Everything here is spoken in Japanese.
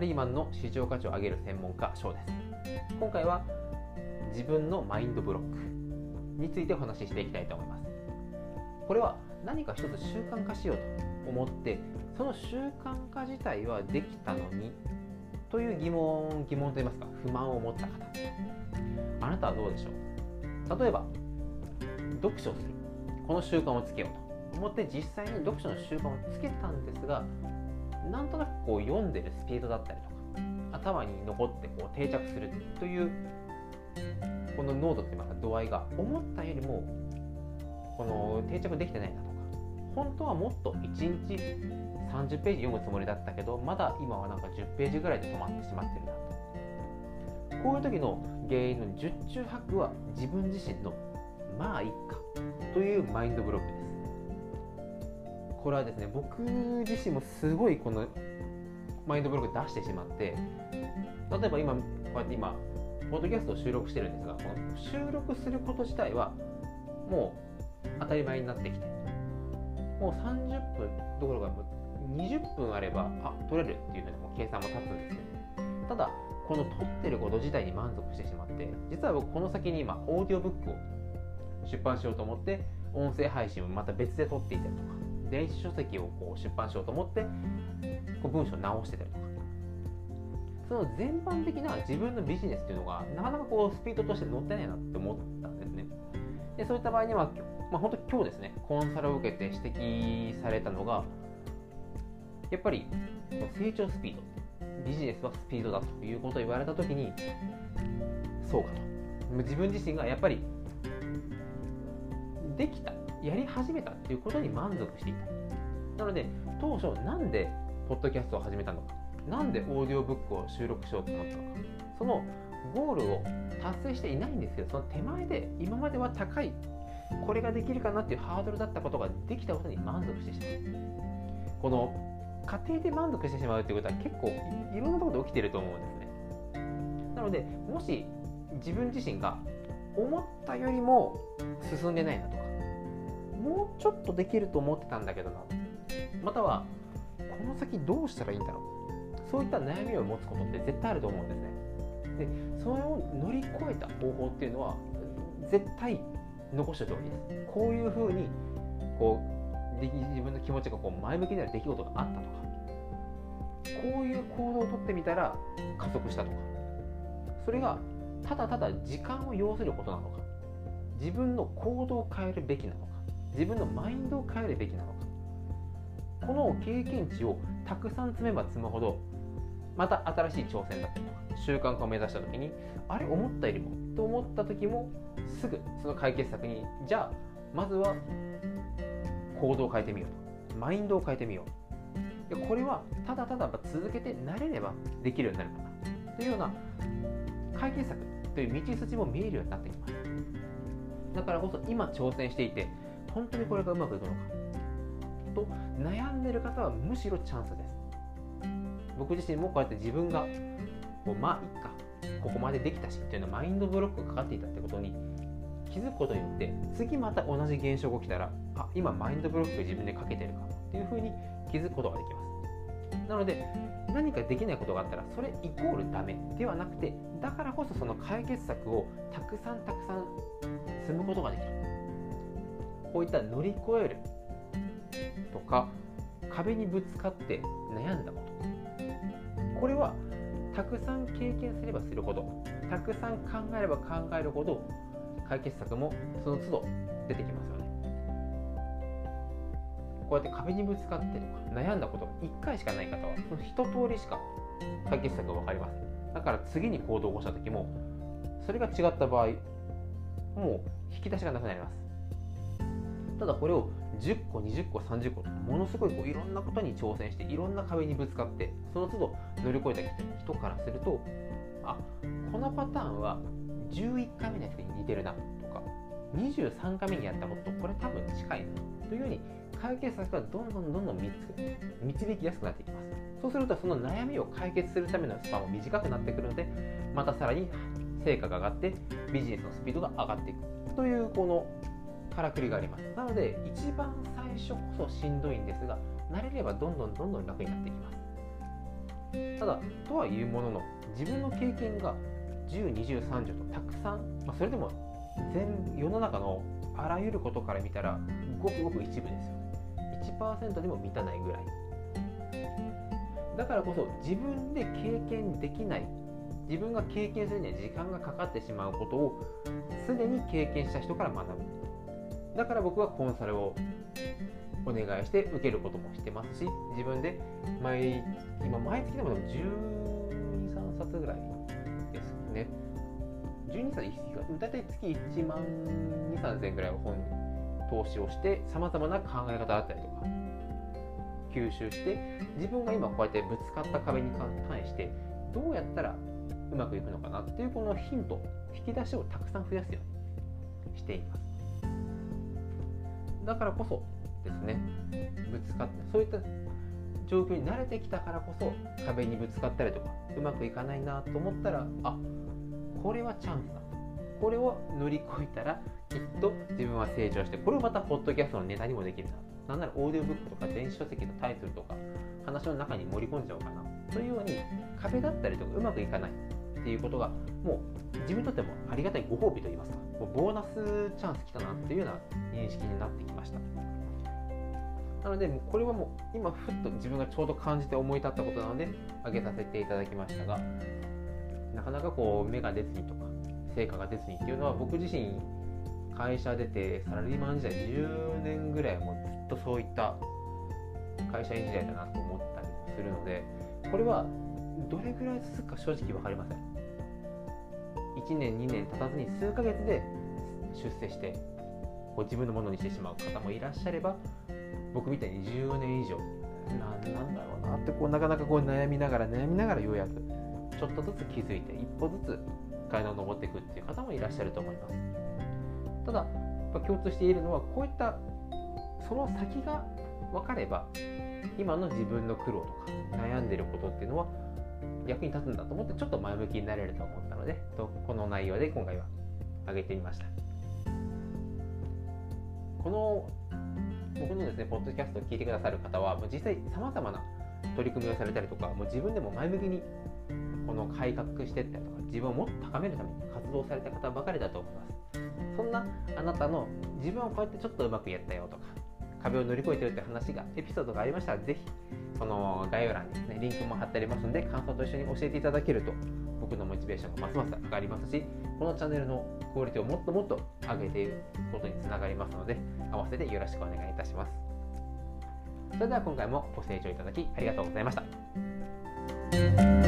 リーマンの市場価値を上げる専門家翔です。今回は自分のマインドブロックについてお話ししていきたいと思います。これは何か一つ習慣化しようと思ってその習慣化自体はできたのにという疑問疑問といいますか不満を持った方。あなたはどうでしょう？例えば読書をする。この習慣をつけようと。思って実際に読書の習慣をつけたんですがなんとなくこう読んでるスピードだったりとか頭に残ってこう定着するというこの濃度といいますか度合いが思ったよりもこの定着できてないなとか本当はもっと1日30ページ読むつもりだったけどまだ今はなんか10ページぐらいで止まってしまってるなと。こういう時の原因の十中八九は自分自身のまあいっかというマインドブロックです。これはですね僕自身もすごいこのマインドブロック出してしまって例えば今こうやって今ポッドキャストを収録してるんですがこの収録すること自体はもう当たり前になってきてもう30分どころか20分あればあ取れるっていうふうにも計算も立つんですよ。ただこの撮ってること自体に満足してしまって実は僕この先に今オーディオブックを出版しようと思って音声配信をまた別で撮っていたりとか電子書籍をこう出版しようと思ってこう文章を直してたりとか。その全般的な自分のビジネスっていうのがなかなかこうスピードとして乗ってないなって思ったんですね。でそういった場合には、まあ、本当今日ですねコンサルを受けて指摘されたのがやっぱり成長スピードビジネスはスピードだということを言われた時にそうかと。自分自身がやっぱりできたやり始めたっていうことに満足していた。なので当初なんでポッドキャストを始めたのかなんでオーディオブックを収録しようと思ったのかそのゴールを達成していないんですけどその手前で今までは高いこれができるかなっていうハードルだったことができたことに満足してしまう。この家庭で満足してしまうっていうことは結構いろんなところで起きてると思うんですね。なのでもし自分自身が思ったよりも進んでないなともうちょっとできると思ってたんだけどな。またはこの先どうしたらいいんだろう。そういった悩みを持つことって絶対あると思うんですね。でそれを乗り越えた方法っていうのは絶対残しておいた方がいいです。こういうふうにこう自分の気持ちがこう前向きになる出来事があったとか。こういう行動をとってみたら加速したとか。それがただただ時間を要することなのか。自分の行動を変えるべきなのか。自分のマインドを変えるべきなのか。この経験値をたくさん積めば積むほどまた新しい挑戦だったりとか習慣化を目指した時にあれ思ったよりもと思った時もすぐその解決策にじゃあまずは行動を変えてみようと。マインドを変えてみよう。これはただただ続けて慣れればできるようになるかな。というような解決策という道筋も見えるようになってきます。だからこそ今挑戦していて本当にこれがうまくいくのか。と悩んでる方はむしろチャンスです。僕自身もこうやって自分がこうまあいっかここまでできたしっていうのはマインドブロックがかかっていたってことに気づくことによって次また同じ現象が起きたらあ今マインドブロック自分でかけてるか。っていうふうに気づくことができます。なので何かできないことがあったらそれイコールダメではなくてだからこそその解決策をたくさんたくさん積むことができる。こういった乗り越えるとか壁にぶつかって悩んだこと。これはたくさん経験すればするほどたくさん考えれば考えるほど解決策もその都度出てきますよね。こうやって壁にぶつかってとか悩んだことが1回しかない方はその一通りしか解決策が分かりません。だから次に行動を起こした時もそれが違った場合もう引き出しがなくなります。ただこれを10個20個30個ものすごいこういろんなことに挑戦していろんな壁にぶつかってその都度乗り越えてきた人からするとあこのパターンは11回目のやつに似てるなとか23回目にやったことこれ多分近いなというように解決策がどんどんどんどん導きやすくなっていきます。そうするとその悩みを解決するためのスパンも短くなってくるのでまたさらに成果が上がってビジネスのスピードが上がっていく。というこのからくりがあります。なので一番最初こそしんどいんですが慣れればどんどんどんどん楽になっていきます。ただとはいうものの自分の経験が102030とたくさん、まあ、それでも全世の中のあらゆることから見たらごくごく一部ですよ1%にも満たないぐらい。だからこそ自分で経験できない自分が経験するには時間がかかってしまうことをすでに経験した人から学ぶ。だから僕はコンサルをお願いして受けることもしてますし自分で毎今毎月でも12、3冊ぐらいですね。12歳大体月1万2、3000円ぐらいを本に投資をしてさまざまな考え方だったりとか吸収して自分が今こうやってぶつかった壁に対してどうやったらうまくいくのかなっていうこのヒント引き出しをたくさん増やすようにしています。だからこそですね。ぶつかってそういった状況に慣れてきたからこそ壁にぶつかったりとかうまくいかないなと思ったらあこれはチャンスだこれを乗り越えたらきっと自分は成長してこれをまたポッドキャストのネタにもできるななんならオーディオブックとか電子書籍のタイトルとか話の中に盛り込んじゃおうかな。というように壁だったりとかうまくいかないっていうことがもう自分にとってもありがたいご褒美といいますかもうボーナスチャンス来たなっていうような認識になってきました。なのでこれはもう今ふっと自分がちょうど感じて思い立ったことなので挙げさせていただきましたがなかなかこう芽が出ずにとか成果が出ずにっていうのは僕自身会社出てサラリーマン時代10年ぐらいもずっとそういった会社員時代だなと思ったりするのでこれはどれぐらい続くか正直分かりません。1年2年経たずに数ヶ月で出世してこう自分のものにしてしまう方もいらっしゃれば僕みたいに14年以上なんなんだろうなってこうなかなかこう悩みながら悩みながらようやくちょっとずつ気づいて一歩ずつ階段を上っていくっていう方もいらっしゃると思います。ただ共通しているのはこういったその先が分かれば今の自分の苦労とか悩んでることっていうのは役に立つんだと思ってちょっと前向きになれると思ったのでこの内容で今回は挙げてみました。この僕のですねポッドキャストを聞いてくださる方はもう実際さまざまな取り組みをされたりとかもう自分でも前向きにこの改革していったりとか自分をもっと高めるために活動された方ばかりだと思います。そんなあなたの自分をこうやってちょっとうまくやったよとか壁を乗り越えてるって話がエピソードがありましたらぜひこの概要欄にですねリンクも貼ってありますので感想と一緒に教えていただけると僕のモチベーションがますます上がりますしこのチャンネルのクオリティをもっともっと上げていくことにつながりますので合わせてよろしくお願いいたします。それでは今回もご清聴いただきありがとうございました。